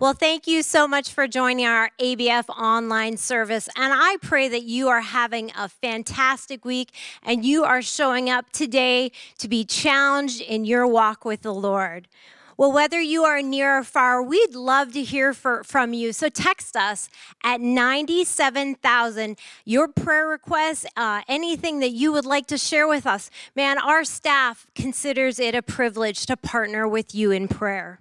Well, thank you so much for joining our ABF online service. And I pray that you are having a fantastic week and you are showing up today to be challenged in your walk with the Lord. Well, whether you are near or far, we'd love to hear for, from you. So text us at 97,000 your prayer requests, uh, anything that you would like to share with us. Man, our staff considers it a privilege to partner with you in prayer.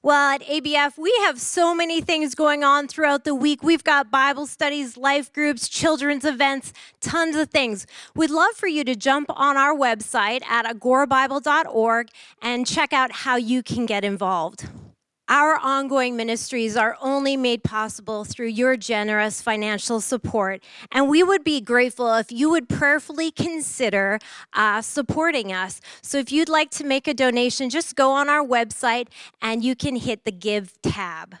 Well, at ABF, we have so many things going on throughout the week. We've got Bible studies, life groups, children's events, tons of things. We'd love for you to jump on our website at agourabible.org and check out how you can get involved. Our ongoing ministries are only made possible through your generous financial support, and we would be grateful if you would prayerfully consider uh, supporting us. So, if you'd like to make a donation, just go on our website and you can hit the Give tab.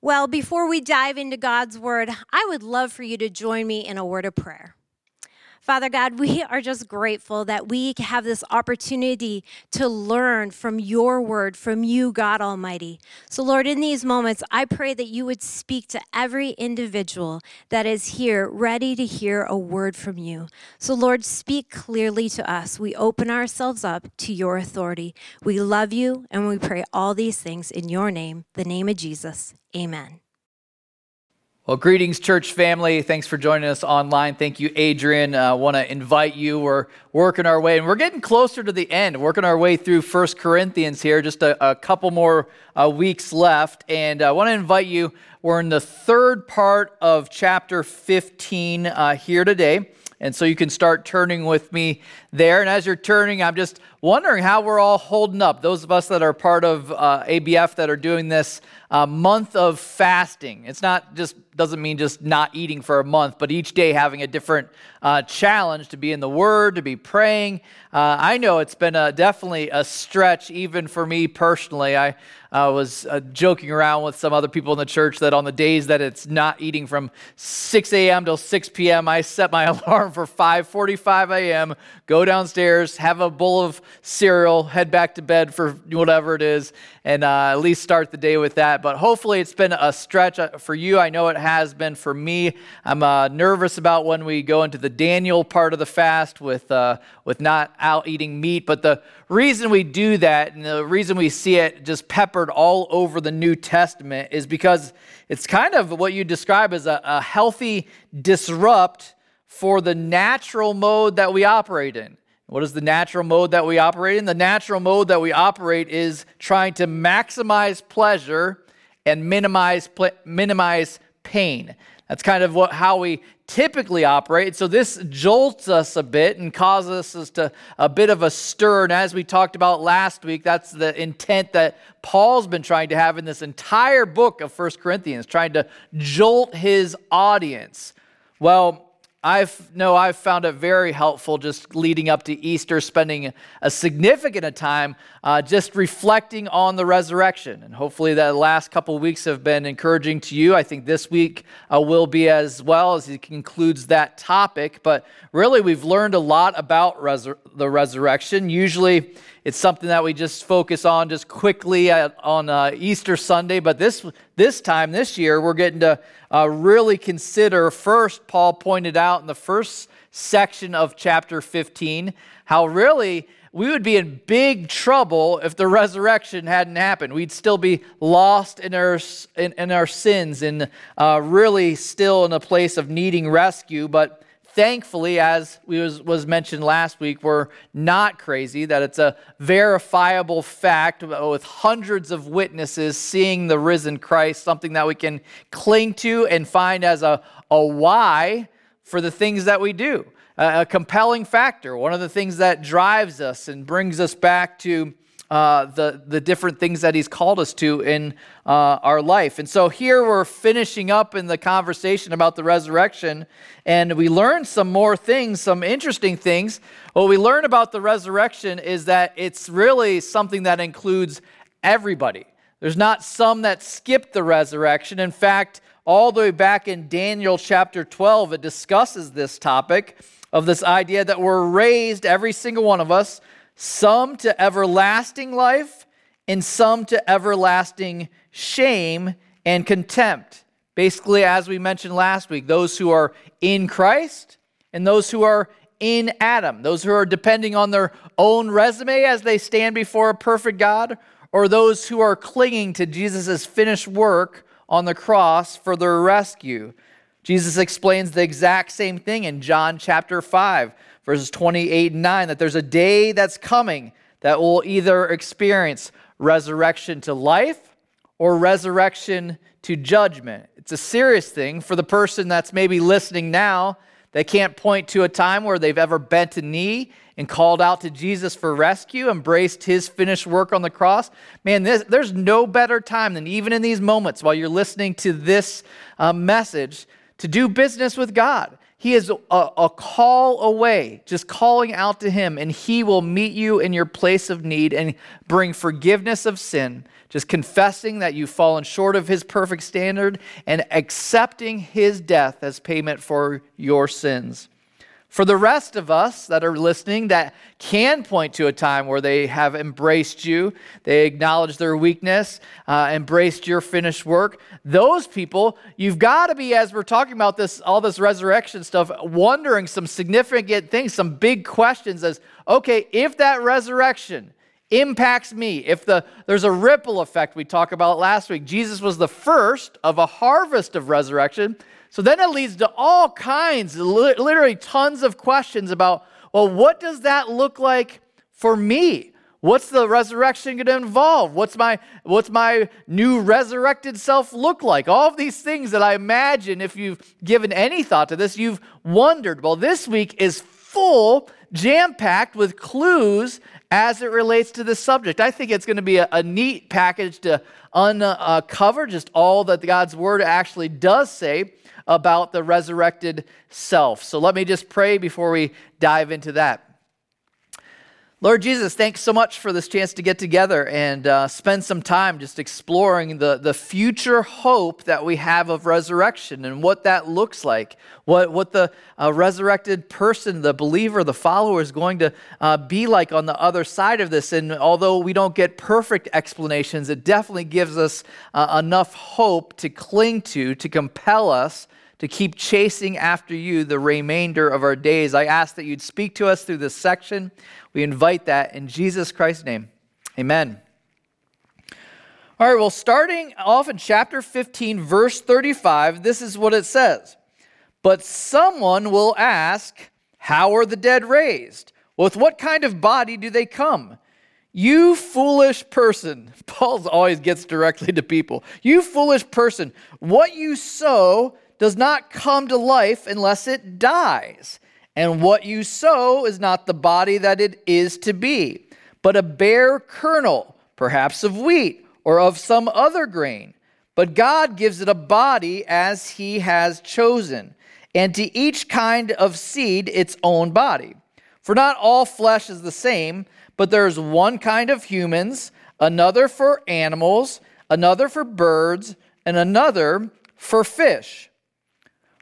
Well, before we dive into God's Word, I would love for you to join me in a word of prayer. Father God, we are just grateful that we have this opportunity to learn from your word, from you, God Almighty. So, Lord, in these moments, I pray that you would speak to every individual that is here, ready to hear a word from you. So, Lord, speak clearly to us. We open ourselves up to your authority. We love you, and we pray all these things in your name, the name of Jesus. Amen. Well, greetings, church family. Thanks for joining us online. Thank you, Adrian. I uh, want to invite you. We're working our way, and we're getting closer to the end, working our way through First Corinthians here, just a, a couple more uh, weeks left. And I want to invite you. We're in the third part of chapter 15 uh, here today. And so you can start turning with me there. And as you're turning, I'm just wondering how we're all holding up. Those of us that are part of uh, ABF that are doing this uh, month of fasting. It's not just doesn't mean just not eating for a month, but each day having a different uh, challenge to be in the Word, to be praying. Uh, I know it's been a, definitely a stretch, even for me personally. I was uh, joking around with some other people in the church that on the days that it's not eating from 6 a.m. till 6 p.m., I set my alarm for 5:45 a.m. Go downstairs, have a bowl of cereal, head back to bed for whatever it is, and uh, at least start the day with that. But hopefully, it's been a stretch uh, for you. I know it has been for me. I'm uh, nervous about when we go into the Daniel part of the fast with uh, with not out eating meat. But the reason we do that, and the reason we see it just peppered all over the New Testament, is because it's kind of what you describe as a, a healthy disrupt for the natural mode that we operate in. What is the natural mode that we operate in? The natural mode that we operate is trying to maximize pleasure and minimize minimize pain. That's kind of what how we typically operate. So this jolts us a bit and causes us to a bit of a stir. And as we talked about last week, that's the intent that Paul's been trying to have in this entire book of First Corinthians, trying to jolt his audience. Well, I've no, I've found it very helpful just leading up to Easter, spending a significant of time uh, just reflecting on the resurrection, and hopefully that last couple weeks have been encouraging to you. I think this week uh, will be as well as he concludes that topic. But really, we've learned a lot about the resurrection. Usually, it's something that we just focus on just quickly at, on uh, Easter Sunday. But this, this time, this year, we're getting to uh, really consider first, Paul pointed out in the first section of chapter 15, how really we would be in big trouble if the resurrection hadn't happened. We'd still be lost in our, in, in our sins and uh, really still in a place of needing rescue. But thankfully, as was, was mentioned last week, we're not crazy, that it's a verifiable fact with hundreds of witnesses seeing the risen Christ, something that we can cling to and find as a, a why for the things that we do. A, a compelling factor, one of the things that drives us and brings us back to uh, the, the different things that he's called us to in uh, our life. And so here we're finishing up in the conversation about the resurrection, and we learn some more things, some interesting things. What we learn about the resurrection is that it's really something that includes everybody. There's not some that skip the resurrection. In fact, all the way back in Daniel chapter 12, it discusses this topic of this idea that we're raised, every single one of us, some to everlasting life and some to everlasting shame and contempt. Basically, as we mentioned last week, those who are in Christ and those who are in Adam, those who are depending on their own resume as they stand before a perfect God, or those who are clinging to Jesus' finished work on the cross for their rescue. Jesus explains the exact same thing in John chapter 5, verses 28 and 9, that there's a day that's coming that will either experience resurrection to life or resurrection to judgment. It's a serious thing for the person that's maybe listening now they can't point to a time where they've ever bent a knee and called out to Jesus for rescue, embraced his finished work on the cross. Man, this, there's no better time than even in these moments while you're listening to this uh, message to do business with God. He is a, a, call away, just calling out to Him, and He will meet you in your place of need and bring forgiveness of sin just confessing that you've fallen short of his perfect standard and accepting his death as payment for your sins. For the rest of us that are listening that can point to a time where they have embraced you, they acknowledge their weakness, uh, embraced your finished work, those people, you've got to be, as we're talking about this, all this resurrection stuff, wondering some significant things, some big questions as, okay, if that resurrection, impacts me. If the, there's a ripple effect we talked about last week, Jesus was the first of a harvest of resurrection. So then it leads to all kinds, literally tons of questions about, well, what does that look like for me? What's the resurrection going to involve? What's my what's my new resurrected self look like? All of these things that I imagine if you've given any thought to this, you've wondered. Well, this week is full, jam packed with clues as it relates to this subject. I think it's going to be a, a neat package to uncover uh, just all that God's word actually does say about the resurrected self. So let me just pray before we dive into that. Lord Jesus, thanks so much for this chance to get together and uh, spend some time just exploring the, the future hope that we have of resurrection and what that looks like, what, what the uh, resurrected person, the believer, the follower is going to uh, be like on the other side of this. And although we don't get perfect explanations, it definitely gives us uh, enough hope to cling to, to compel us to keep chasing after you the remainder of our days. I ask that you'd speak to us through this section. We invite that in Jesus Christ's name. Amen. All right, well, starting off in chapter 15, verse 35, this is what it says. But someone will ask, How are the dead raised? With what kind of body do they come? You foolish person. Paul always gets directly to people. You foolish person. What you sow does not come to life unless it dies. And what you sow is not the body that it is to be, but a bare kernel, perhaps of wheat or of some other grain. But God gives it a body as He has chosen, and to each kind of seed its own body. For not all flesh is the same, but there is one kind of humans, another for animals, another for birds, and another for fish.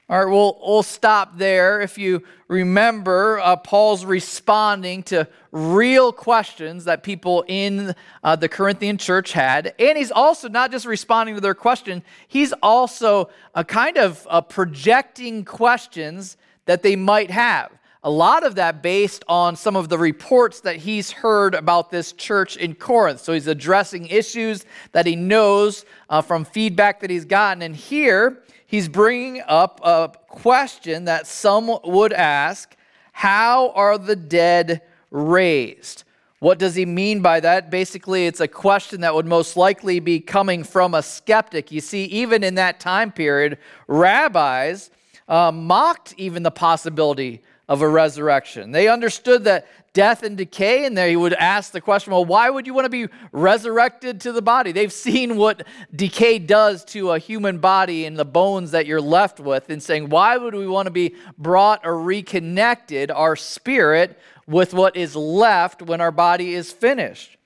All right, we'll, we'll stop there. If you remember, uh, Paul's responding to real questions that people in uh, the Corinthian church had. And he's also not just responding to their question, he's also uh, kind of uh, projecting questions that they might have. A lot of that based on some of the reports that he's heard about this church in Corinth. So he's addressing issues that he knows uh, from feedback that he's gotten. And here, he's bringing up a question that some would ask How are the dead raised? What does he mean by that? Basically, it's a question that would most likely be coming from a skeptic. You see, even in that time period, rabbis uh, mocked even the possibility of a resurrection. They understood that death and decay, and they would ask the question, well, why would you want to be resurrected to the body? They've seen what decay does to a human body and the bones that you're left with, and saying, why would we want to be brought or reconnected, our spirit, with what is left when our body is finished?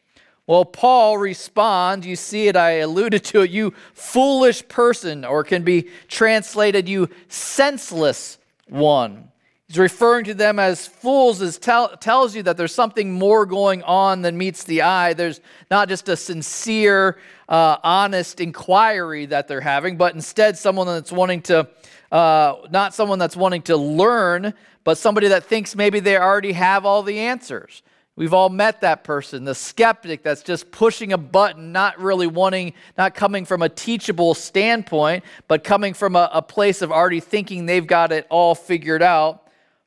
Well, Paul responds, you see it, I alluded to it, you foolish person, or can be translated, you senseless one. He's referring to them as fools, as tell, tells you that there's something more going on than meets the eye. There's not just a sincere, uh, honest inquiry that they're having, but instead someone that's wanting to, uh, not someone that's wanting to learn, but somebody that thinks maybe they already have all the answers. We've all met that person, the skeptic that's just pushing a button, not really wanting, not coming from a teachable standpoint, but coming from a, a place of already thinking they've got it all figured out.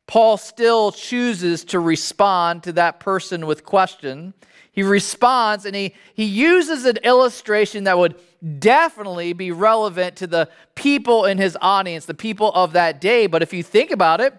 Paul still chooses to respond to that person with question. He responds and he, he uses an illustration that would definitely be relevant to the people in his audience, the people of that day. But if you think about it,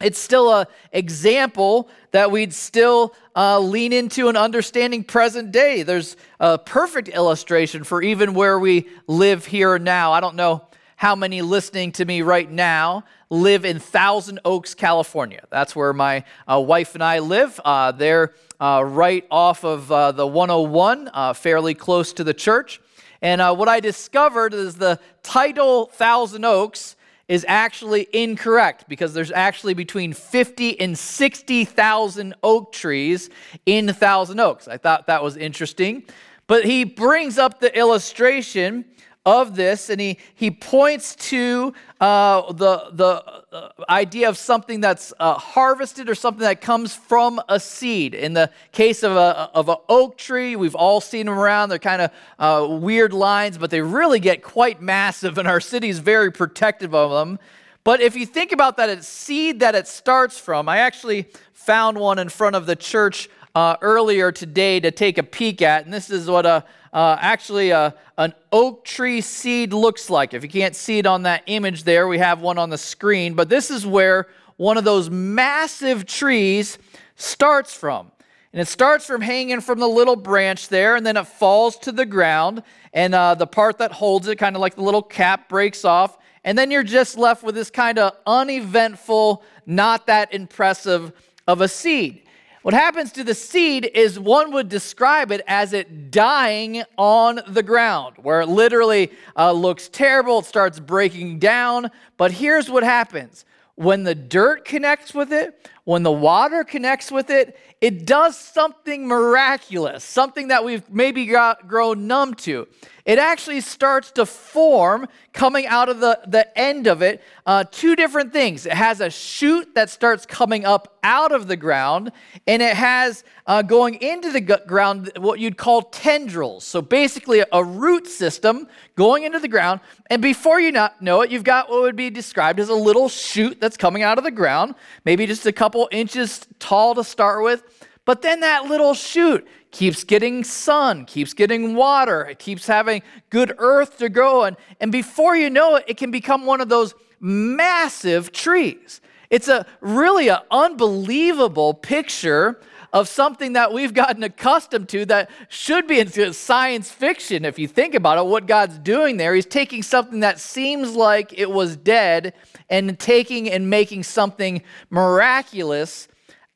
it's still an example that we'd still uh, lean into an understanding present day. There's a perfect illustration for even where we live here now. I don't know how many listening to me right now live in Thousand Oaks, California. That's where my uh, wife and I live. Uh, they're uh, right off of uh, the 101, uh, fairly close to the church. And uh, what I discovered is the title Thousand Oaks is actually incorrect because there's actually between 50 and 60,000 oak trees in Thousand Oaks. I thought that was interesting. But he brings up the illustration of this, and he, he points to uh, the, the uh, idea of something that's uh, harvested or something that comes from a seed. In the case of, a, of an oak tree, we've all seen them around. They're kind of uh, weird lines, but they really get quite massive, and our city is very protective of them. But if you think about that it's seed that it starts from, I actually found one in front of the church uh, earlier today to take a peek at, and this is what a uh, actually a, an oak tree seed looks like. If you can't see it on that image there, we have one on the screen, but this is where one of those massive trees starts from. And it starts from hanging from the little branch there, and then it falls to the ground, and uh, the part that holds it, kind of like the little cap, breaks off. And then you're just left with this kind of uneventful, not that impressive of a seed. What happens to the seed is one would describe it as it dying on the ground, where it literally uh, looks terrible, it starts breaking down. But here's what happens when the dirt connects with it, when the water connects with it, it does something miraculous, something that we've maybe got, grown numb to it actually starts to form coming out of the, the end of it uh, two different things. It has a shoot that starts coming up out of the ground, and it has uh, going into the ground what you'd call tendrils. So basically, a root system going into the ground. And before you know it, you've got what would be described as a little shoot that's coming out of the ground, maybe just a couple inches tall to start with. But then that little shoot keeps getting sun, keeps getting water, it keeps having good earth to grow. And, and before you know it, it can become one of those massive trees. It's a really an unbelievable picture of something that we've gotten accustomed to that should be in science fiction if you think about it what god's doing there he's taking something that seems like it was dead and taking and making something miraculous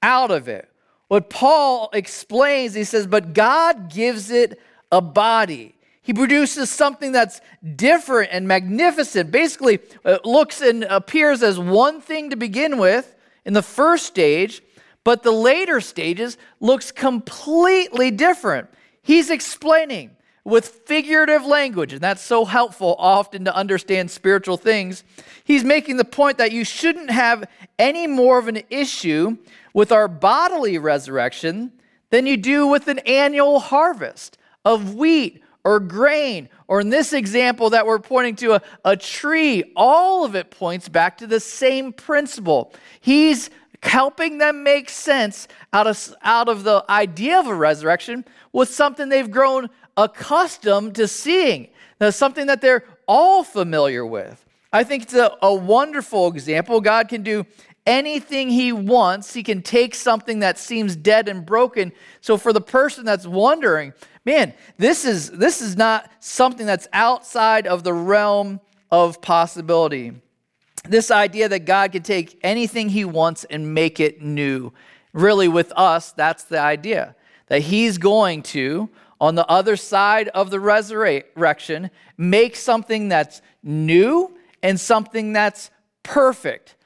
out of it what Paul explains, he says, but God gives it a body. He produces something that's different and magnificent. Basically, it looks and appears as one thing to begin with in the first stage, but the later stages looks completely different. He's explaining with figurative language, and that's so helpful often to understand spiritual things. He's making the point that you shouldn't have any more of an issue with our bodily resurrection than you do with an annual harvest of wheat or grain, or in this example that we're pointing to, a, a tree. All of it points back to the same principle. He's helping them make sense out of, out of the idea of a resurrection with something they've grown accustomed to seeing. Now, something that they're all familiar with. I think it's a, a wonderful example. God can do anything he wants. He can take something that seems dead and broken. So for the person that's wondering, man, this is this is not something that's outside of the realm of possibility. This idea that God can take anything he wants and make it new. Really with us, that's the idea. That he's going to on the other side of the resurrection make something that's new and something that's perfect.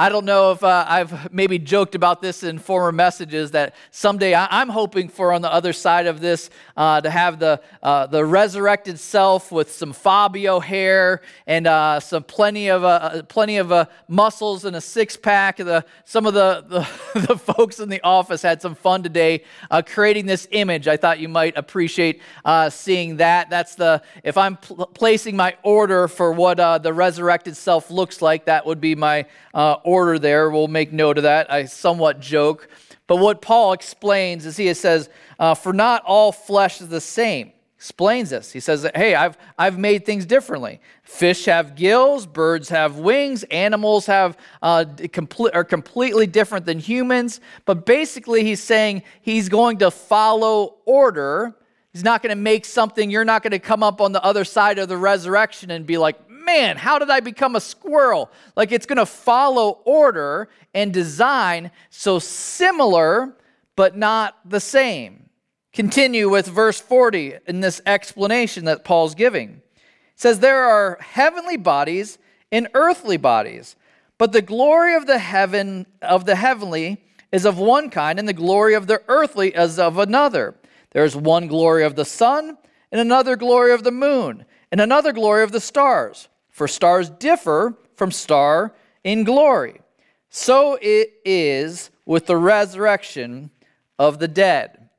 I don't know if uh, I've maybe joked about this in former messages that someday I, am hoping for on the other side of this uh, to have the, uh, the resurrected self with some Fabio hair and uh, some plenty of, uh, uh, plenty of muscles and a six pack. The, some of the, the, the, folks in the office had some fun today creating this image. I thought you might appreciate seeing that. That's the, if I'm pl- placing my order for what the resurrected self looks like, that would be my order there. We'll make note of that. I somewhat joke. But what Paul explains is he says, uh, For not all flesh is the same. Explains this. He says, Hey, I've, I've made things differently. Fish have gills, birds have wings, animals have uh, complete, are completely different than humans. But basically, he's saying he's going to follow order. He's not going to make something, you're not going to come up on the other side of the resurrection and be like, man, how did I become a squirrel? Like it's going to follow order and design, so similar, but not the same. Continue with verse 40 in this explanation that Paul's giving. It says, There are heavenly bodies and earthly bodies, but the glory of the heaven of the heavenly is of one kind, and the glory of the earthly is of another. There's one glory of the sun, and another glory of the moon, and another glory of the stars for stars differ from star in glory. So it is with the resurrection of the dead.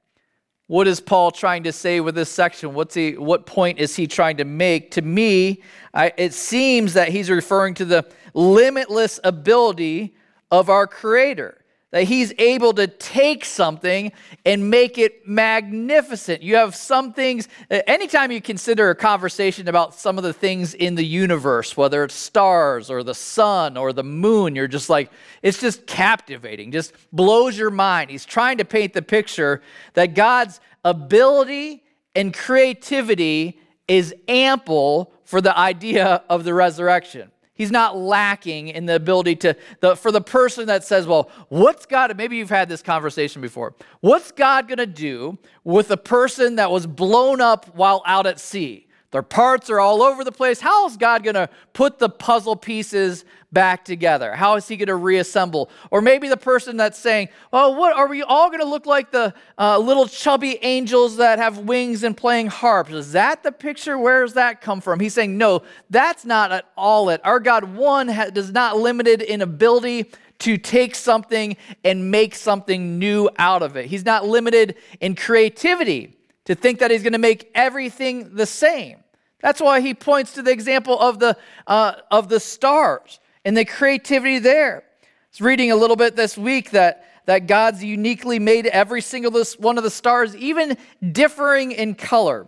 What is Paul trying to say with this section? What's he, what point is he trying to make? To me, I, it seems that he's referring to the limitless ability of our Creator that he's able to take something and make it magnificent. You have some things, eh, anytime you consider a conversation about some of the things in the universe, whether it's stars or the sun or the moon, you're just like, it's just captivating, just blows your mind. He's trying to paint the picture that God's ability and creativity is ample for the idea of the resurrection. He's not lacking in the ability to, the, for the person that says, well, what's God, maybe you've had this conversation before. What's God to do with a person that was blown up while out at sea? Their parts are all over the place. How is God to put the puzzle pieces back together? How is He going to reassemble? Or maybe the person that's saying, "Oh, what are we all going to look like the uh, little chubby angels that have wings and playing harps?" Is that the picture? Where does that come from? He's saying, "No, that's not at all it. Our God, one, does not limited in ability." To take something and make something new out of it. He's not limited in creativity to think that he's going to make everything the same. That's why he points to the example of the, uh, of the stars and the creativity there. I was reading a little bit this week that, that God's uniquely made every single one of the stars, even differing in color.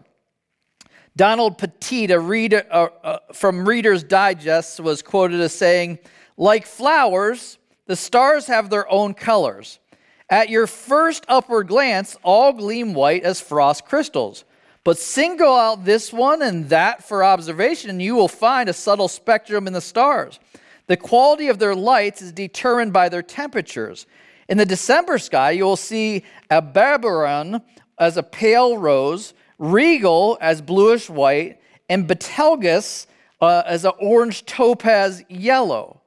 Donald Peattie, a reader uh, uh, from Reader's Digest, was quoted as saying, Like flowers, the stars have their own colors. At your first upward glance, all gleam white as frost crystals. But single out this one and that for observation, and you will find a subtle spectrum in the stars. The quality of their lights is determined by their temperatures. In the December sky, you will see Aldebaran as a pale rose, Rigel as bluish white, and Betelgeuse uh, as an orange topaz yellow.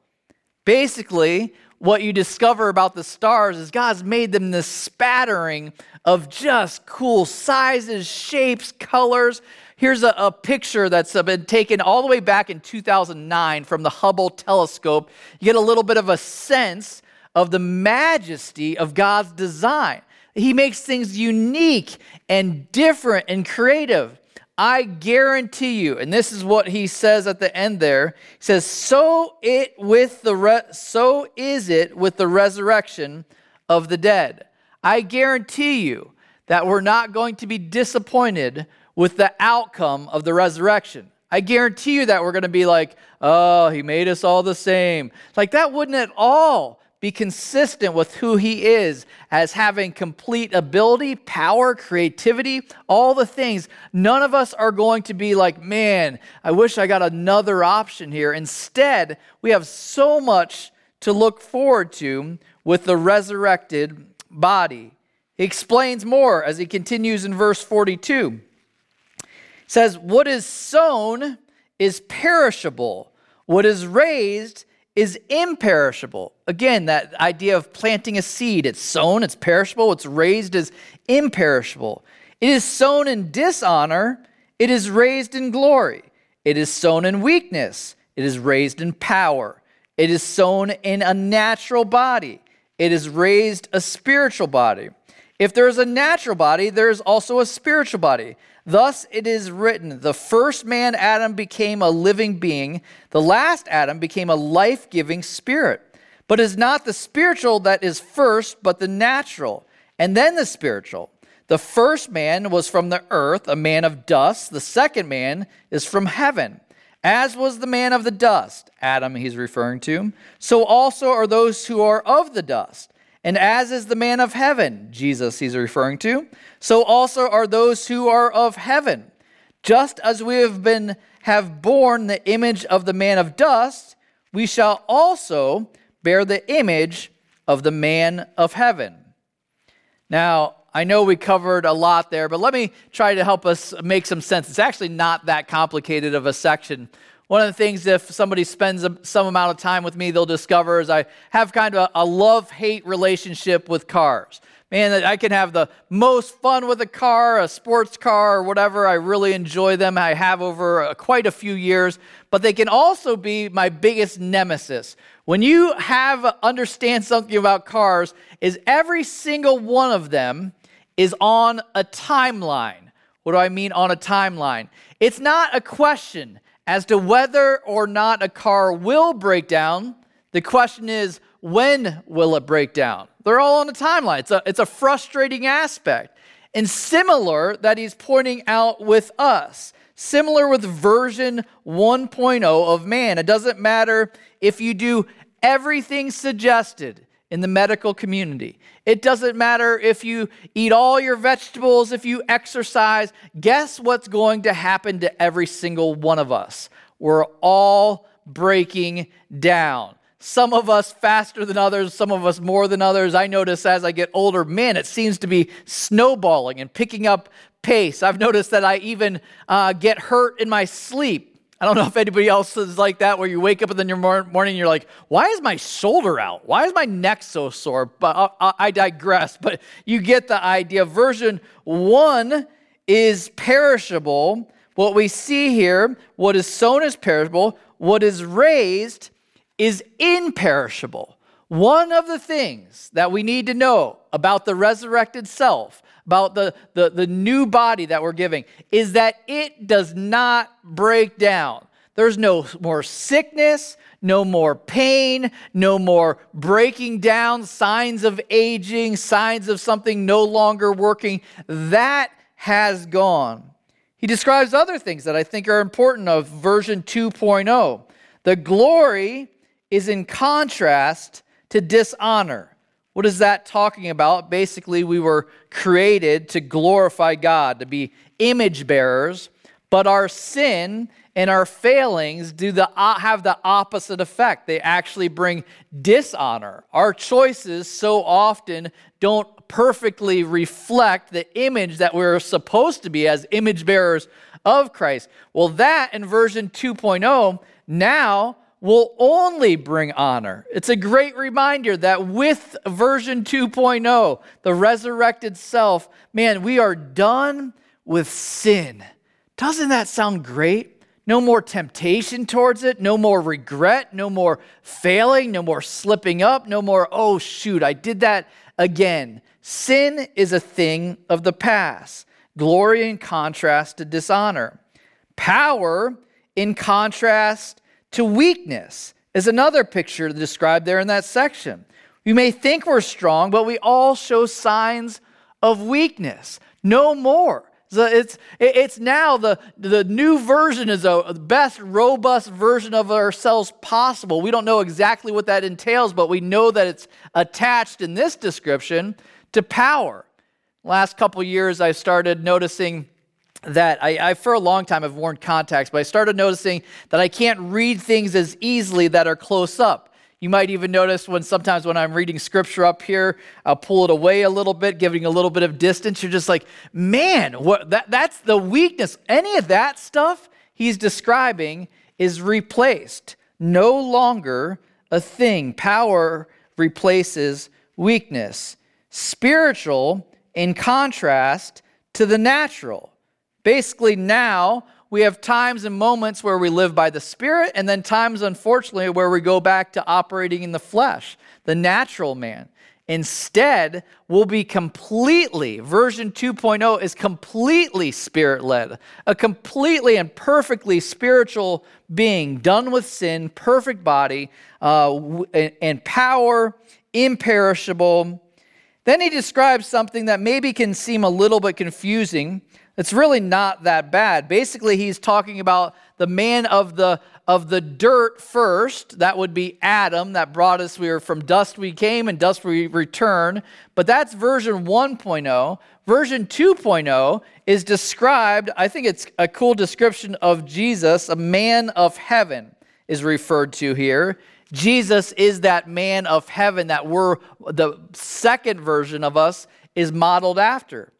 Basically, what you discover about the stars is God's made them this spattering of just cool sizes, shapes, colors. Here's a, a, picture that's uh, been taken all the way back in 2009 from the Hubble telescope. You get a little bit of a sense of the majesty of God's design. He makes things unique and different and creative. I guarantee you, and this is what he says at the end there. He says, "So it with the re- so is it with the resurrection of the dead." I guarantee you that we're not going to be disappointed with the outcome of the resurrection. I guarantee you that we're going to be like, "Oh, he made us all the same." Like that wouldn't at all be consistent with who he is as having complete ability, power, creativity, all the things. None of us are going to be like, man, I wish I got another option here. Instead, we have so much to look forward to with the resurrected body. He explains more as he continues in verse 42. Says, What is sown is perishable, what is raised is imperishable. Again, that idea of planting a seed. It's sown, it's perishable, it's raised as imperishable. It is sown in dishonor, it is raised in glory. It is sown in weakness, it is raised in power. It is sown in a natural body, it is raised a spiritual body. If there is a natural body, there is also a spiritual body. Thus it is written the first man, Adam, became a living being, the last Adam became a life giving spirit. But it is not the spiritual that is first, but the natural, and then the spiritual. The first man was from the earth, a man of dust. The second man is from heaven. As was the man of the dust, Adam he's referring to, so also are those who are of the dust. And as is the man of heaven, Jesus he's referring to, so also are those who are of heaven. Just as we have been have borne the image of the man of dust, we shall also bear the image of the man of heaven. Now, I know we covered a lot there, but let me try to help us make some sense. It's actually not that complicated of a section. One of the things, if somebody spends some amount of time with me, they'll discover is I have kind of a, love hate relationship with cars. Man, I can have the most fun with a car, a sports car, or whatever. I really enjoy them. I have over quite a few years, but they can also be my biggest nemesis. When you have understand something about cars, is every single one of them is on a timeline. What do I mean on a timeline? It's not a question as to whether or not a car will break down, the question is, when will it break down? They're all on a timeline. It's a, it's a frustrating aspect. And similar that he's pointing out with us, similar with version 1.0 of man. It doesn't matter if you do everything suggested in the medical community. It doesn't matter if you eat all your vegetables, if you exercise. Guess what's going to happen to every single one of us? We're all breaking down. Some of us faster than others, some of us more than others. I notice as I get older, man, it seems to be snowballing and picking up pace. I've noticed that I even uh, get hurt in my sleep. I don't know if anybody else is like that, where you wake up in your morning and you're like, why is my shoulder out? Why is my neck so sore? But uh, uh, I digress. But you get the idea. Version one is perishable. What we see here, what is sown is perishable, what is raised is imperishable. One of the things that we need to know about the resurrected self about the, the, the new body that we're giving is that it does not break down. There's no more sickness, no more pain, no more breaking down, signs of aging, signs of something no longer working. That has gone. He describes other things that I think are important of version 2.0. The glory is in contrast to dishonor. What is that talking about? Basically, we were created to glorify God, to be image bearers, but our sin and our failings do the, have the opposite effect. They actually bring dishonor. Our choices so often don't perfectly reflect the image that we're supposed to be as image bearers of Christ. Well, that in version 2.0 now will only bring honor. It's a great reminder that with version 2.0, the resurrected self, man, we are done with sin. Doesn't that sound great? No more temptation towards it, no more regret, no more failing, no more slipping up, no more, oh shoot, I did that again. Sin is a thing of the past. Glory in contrast to dishonor. Power in contrast to weakness is another picture described there in that section. We may think we're strong, but we all show signs of weakness. No more. So it's, it's now the, the new version is the best robust version of ourselves possible. We don't know exactly what that entails, but we know that it's attached in this description to power. Last couple years, I started noticing that I, I, for a long time, have worn contacts, but I started noticing that I can't read things as easily that are close up. You might even notice when sometimes when I'm reading scripture up here, I'll pull it away a little bit, giving a little bit of distance. You're just like, man, what that, that's the weakness. Any of that stuff he's describing is replaced, no longer a thing. Power replaces weakness. Spiritual, in contrast to the natural. Basically, now we have times and moments where we live by the Spirit, and then times, unfortunately, where we go back to operating in the flesh, the natural man. Instead, we'll be completely, version 2.0 is completely spirit led, a completely and perfectly spiritual being, done with sin, perfect body, uh, and power, imperishable. Then he describes something that maybe can seem a little bit confusing. It's really not that bad. Basically, he's talking about the man of the of the dirt first. That would be Adam that brought us. We were from dust we came and dust we return. But that's version 1.0. Version 2.0 is described, I think it's a cool description of Jesus, a man of heaven is referred to here. Jesus is that man of heaven that we're, the second version of us is modeled after.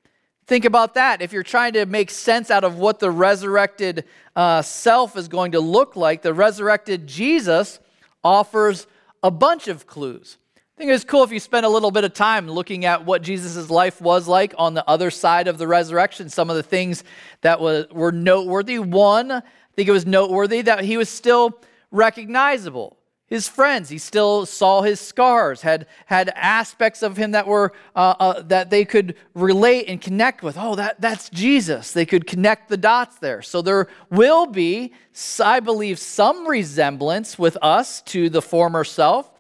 Think about that. If you're trying to make sense out of what the resurrected uh, self is going to look like, the resurrected Jesus offers a bunch of clues. I think it's cool if you spend a little bit of time looking at what Jesus' life was like on the other side of the resurrection, some of the things that was, were noteworthy. One, I think it was noteworthy that he was still recognizable his friends. He still saw his scars, had, had aspects of him that were uh, uh, that they could relate and connect with. Oh, that, that's Jesus. They could connect the dots there. So there will be, I believe, some resemblance with us to the former self.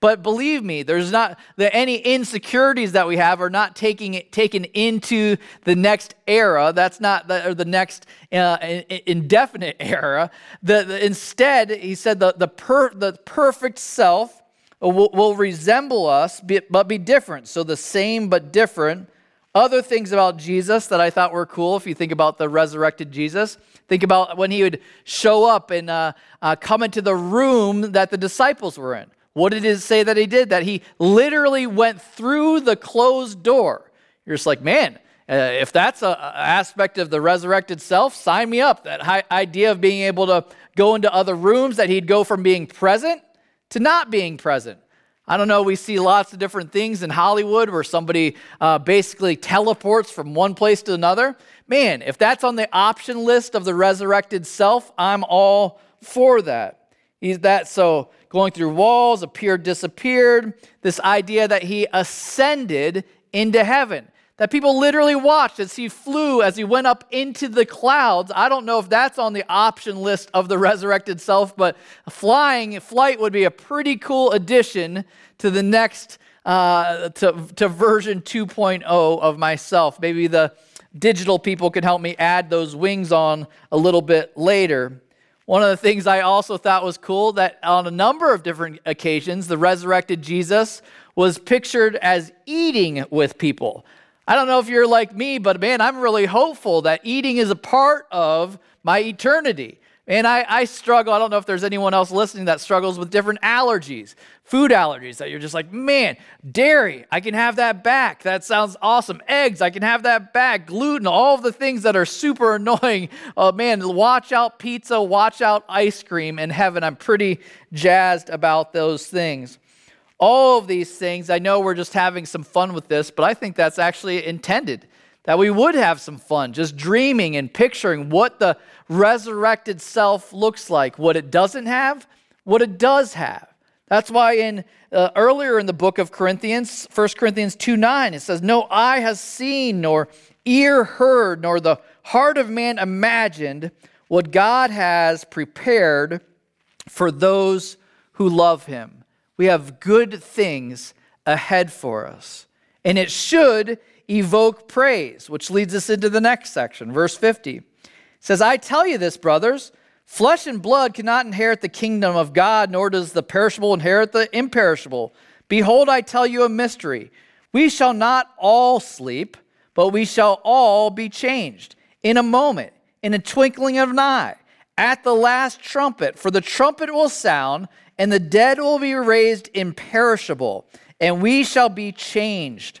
But believe me, there's not the, any insecurities that we have are not taking it taken into the next era. That's not the, or the next uh, indefinite era. The, the, instead, he said the the, per, the perfect self will, will resemble us, but be different. So the same but different. Other things about Jesus that I thought were cool. If you think about the resurrected Jesus, think about when he would show up and uh, uh, come into the room that the disciples were in. What did it say that he did? That he literally went through the closed door. You're just like, man, uh, if that's an aspect of the resurrected self, sign me up. That idea of being able to go into other rooms, that he'd go from being present to not being present. I don't know, we see lots of different things in Hollywood where somebody uh, basically teleports from one place to another. Man, if that's on the option list of the resurrected self, I'm all for that. He's that so going through walls, appeared, disappeared. This idea that he ascended into heaven, that people literally watched as he flew, as he went up into the clouds. I don't know if that's on the option list of the resurrected self, but flying, flight would be a pretty cool addition to the next, uh, to, to version 2.0 of myself. Maybe the digital people can help me add those wings on a little bit later. One of the things I also thought was cool that on a number of different occasions, the resurrected Jesus was pictured as eating with people. I don't know if you're like me, but man, I'm really hopeful that eating is a part of my eternity. And I, I struggle. I don't know if there's anyone else listening that struggles with different allergies, food allergies, that you're just like, man, dairy, I can have that back. That sounds awesome. Eggs, I can have that back. Gluten, all of the things that are super annoying. Oh, man, watch out pizza, watch out ice cream in heaven. I'm pretty jazzed about those things. All of these things, I know we're just having some fun with this, but I think that's actually intended that we would have some fun just dreaming and picturing what the resurrected self looks like, what it doesn't have, what it does have. That's why in uh, earlier in the book of Corinthians, 1 Corinthians 2 9, it says, No eye has seen, nor ear heard, nor the heart of man imagined what God has prepared for those who love him. We have good things ahead for us. And it should evoke praise, which leads us into the next section, verse 50. It says, I tell you this, brothers, flesh and blood cannot inherit the kingdom of God, nor does the perishable inherit the imperishable. Behold, I tell you a mystery. We shall not all sleep, but we shall all be changed in a moment, in a twinkling of an eye, at the last trumpet. For the trumpet will sound, and the dead will be raised imperishable, and we shall be changed.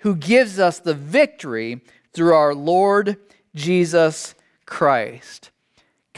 who gives us the victory through our Lord Jesus Christ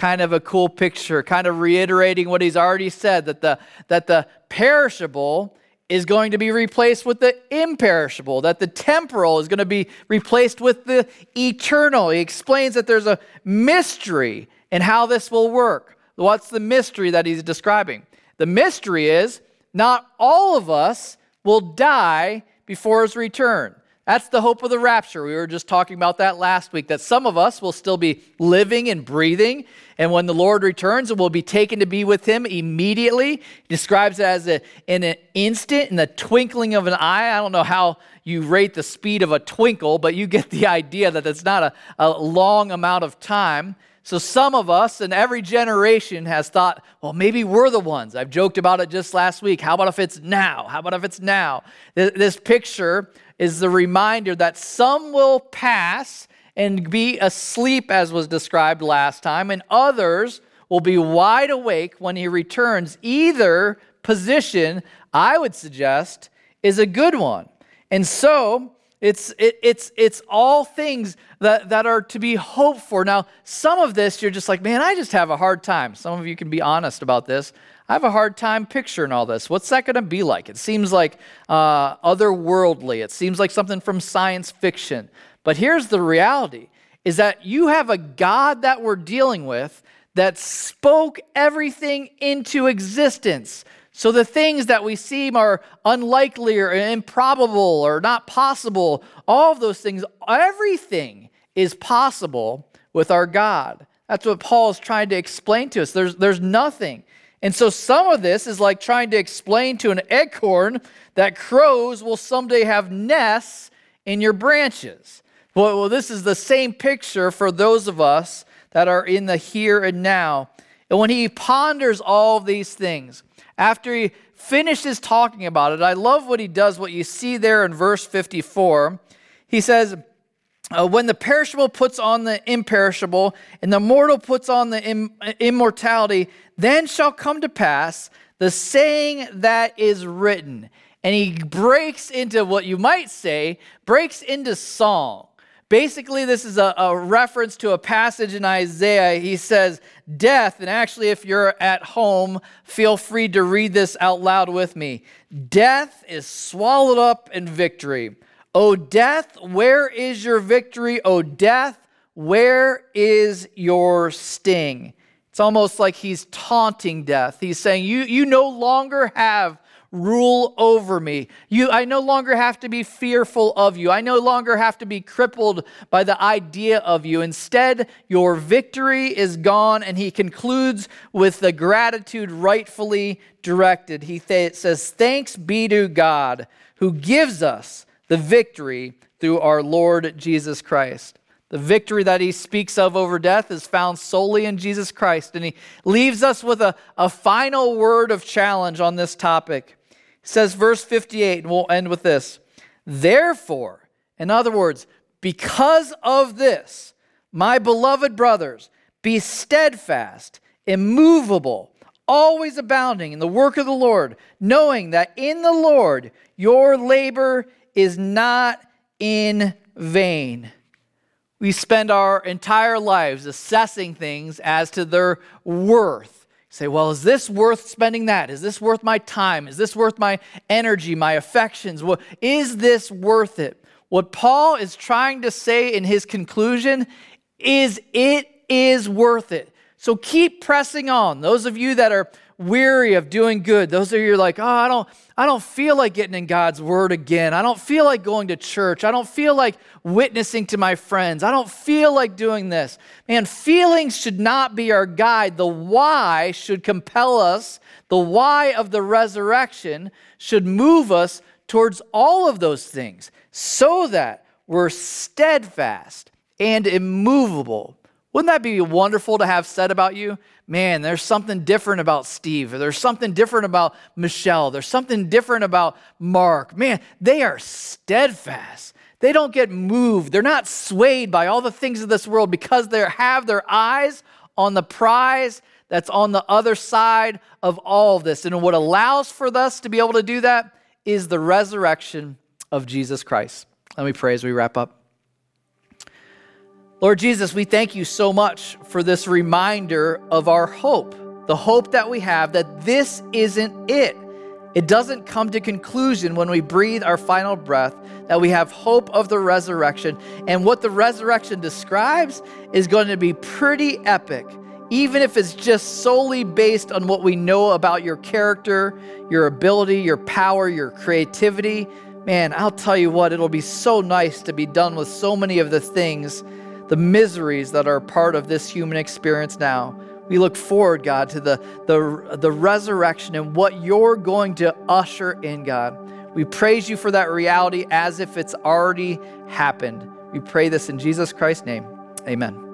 kind of a cool picture, kind of reiterating what he's already said that the, that the perishable is going to be replaced with the imperishable, that the temporal is going to be replaced with the eternal. He explains that there's a mystery in how this will work. What's the mystery that he's describing? The mystery is not all of us will die before his return. That's the hope of the rapture. We were just talking about that last week, that some of us will still be living and breathing. And when the Lord returns, we'll be taken to be with him immediately. He describes it as a, in an instant, in the twinkling of an eye. I don't know how you rate the speed of a twinkle, but you get the idea that it's not a, a long amount of time. So some of us and every generation has thought, well, maybe we're the ones. I've joked about it just last week. How about if it's now? How about if it's now? This picture is the reminder that some will pass and be asleep, as was described last time, and others will be wide awake when he returns. Either position, I would suggest, is a good one. And so, it's, it, it's, it's all things that, that are to be hoped for. Now, some of this, you're just like, man, I just have a hard time. Some of you can be honest about this. I have a hard time picturing all this. What's that going to be like? It seems like uh, otherworldly. It seems like something from science fiction. But here's the reality is that you have a God that we're dealing with that spoke everything into existence. So the things that we seem are unlikely or improbable or not possible, all of those things, everything is possible with our God. That's what Paul is trying to explain to us. There's, there's nothing. And so some of this is like trying to explain to an acorn that crows will someday have nests in your branches. Well, well, this is the same picture for those of us that are in the here and now. And when he ponders all these things, after he finishes talking about it, I love what he does, what you see there in verse 54. He says, uh, when the perishable puts on the imperishable and the mortal puts on the Im- immortality, then shall come to pass the saying that is written. And he breaks into what you might say, breaks into song. Basically, this is a, a, reference to a passage in Isaiah. He says, Death, and actually, if you're at home, feel free to read this out loud with me. Death is swallowed up in victory. O death, where is your victory? O death, where is your sting? It's almost like he's taunting death. He's saying, You, you no longer have rule over me. You, I no longer have to be fearful of you. I no longer have to be crippled by the idea of you. Instead, your victory is gone. And he concludes with the gratitude rightfully directed. He th- says, Thanks be to God who gives us the victory through our Lord Jesus Christ. The victory that he speaks of over death is found solely in Jesus Christ. And he leaves us with a, a final word of challenge on this topic says, verse 58, and we'll end with this. Therefore, in other words, because of this, my beloved brothers, be steadfast, immovable, always abounding in the work of the Lord, knowing that in the Lord your labor is not in vain. We spend our entire lives assessing things as to their worth say, well, is this worth spending that? Is this worth my time? Is this worth my energy, my affections? Well, is this worth it? What Paul is trying to say in his conclusion is it is worth it. So keep pressing on. Those of you that are weary of doing good. Those of you are like, oh, I don't, I don't feel like getting in God's word again. I don't feel like going to church. I don't feel like witnessing to my friends. I don't feel like doing this. Man, feelings should not be our guide. The why should compel us. The why of the resurrection should move us towards all of those things so that we're steadfast and immovable Wouldn't that be wonderful to have said about you? Man, there's something different about Steve, or there's something different about Michelle, there's something different about Mark. Man, they are steadfast. They don't get moved. They're not swayed by all the things of this world because they have their eyes on the prize that's on the other side of all of this. And what allows for us to be able to do that is the resurrection of Jesus Christ. Let me pray as we wrap up. Lord Jesus, we thank you so much for this reminder of our hope, the hope that we have that this isn't it. It doesn't come to conclusion when we breathe our final breath, that we have hope of the resurrection. And what the resurrection describes is going to be pretty epic, even if it's just solely based on what we know about your character, your ability, your power, your creativity. Man, I'll tell you what, it'll be so nice to be done with so many of the things the miseries that are part of this human experience now. We look forward, God, to the, the, the resurrection and what you're going to usher in, God. We praise you for that reality as if it's already happened. We pray this in Jesus Christ's name. Amen.